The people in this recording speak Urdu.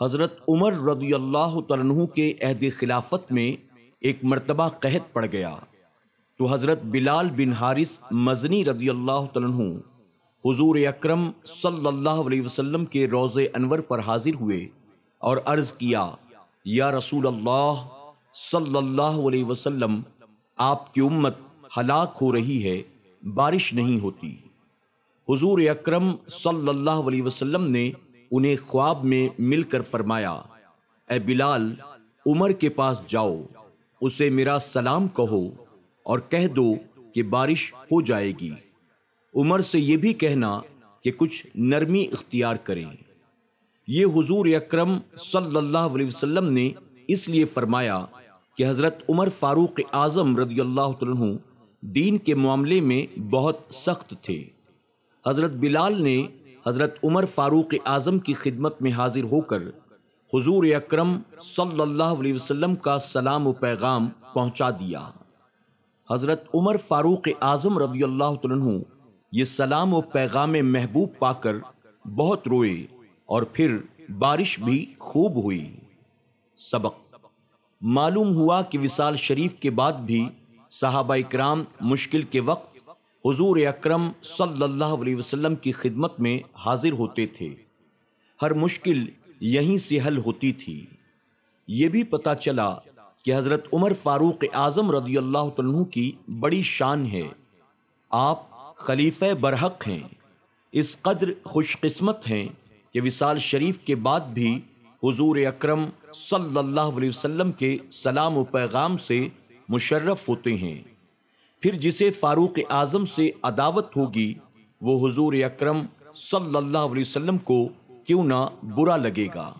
حضرت عمر رضی اللہ عنہ کے عہد خلافت میں ایک مرتبہ قحط پڑ گیا۔ تو حضرت بلال بن حارث مزنی رضی اللہ عنہ حضور اکرم صلی اللہ علیہ وسلم کے روز انور پر حاضر ہوئے اور عرض کیا، یا رسول اللہ صلی اللہ علیہ وسلم، آپ کی امت ہلاک ہو رہی ہے، بارش نہیں ہوتی۔ حضور اکرم صلی اللہ علیہ وسلم نے انہیں خواب میں مل کر فرمایا، اے بلال، عمر کے پاس جاؤ، اسے میرا سلام کہو اور کہہ دو کہ بارش ہو جائے گی۔ عمر سے یہ بھی کہنا کہ کچھ نرمی اختیار کریں۔ یہ حضور اکرم صلی اللہ علیہ وسلم نے اس لیے فرمایا کہ حضرت عمر فاروق اعظم رضی اللہ عنہ دین کے معاملے میں بہت سخت تھے۔ حضرت بلال نے حضرت عمر فاروق اعظم کی خدمت میں حاضر ہو کر حضور اکرم صلی اللہ علیہ وسلم کا سلام و پیغام پہنچا دیا۔ حضرت عمر فاروق اعظم رضی اللہ عنہ یہ سلام و پیغام محبوب پا کر بہت روئے اور پھر بارش بھی خوب ہوئی۔ سبق۔ معلوم ہوا کہ وصال شریف کے بعد بھی صحابہ اکرام مشکل کے وقت حضور اکرم صلی اللہ علیہ وسلم کی خدمت میں حاضر ہوتے تھے۔ ہر مشکل یہیں سے حل ہوتی تھی۔ یہ بھی پتا چلا کہ حضرت عمر فاروق اعظم رضی اللہ عنہ کی بڑی شان ہے۔ آپ خلیفہ برحق ہیں۔ اس قدر خوش قسمت ہیں کہ وصال شریف کے بعد بھی حضور اکرم صلی اللہ علیہ وسلم کے سلام و پیغام سے مشرف ہوتے ہیں۔ پھر جسے فاروق اعظم سے عداوت ہوگی، وہ حضور اکرم صلی اللہ علیہ وسلم کو کیوں نہ برا لگے گا؟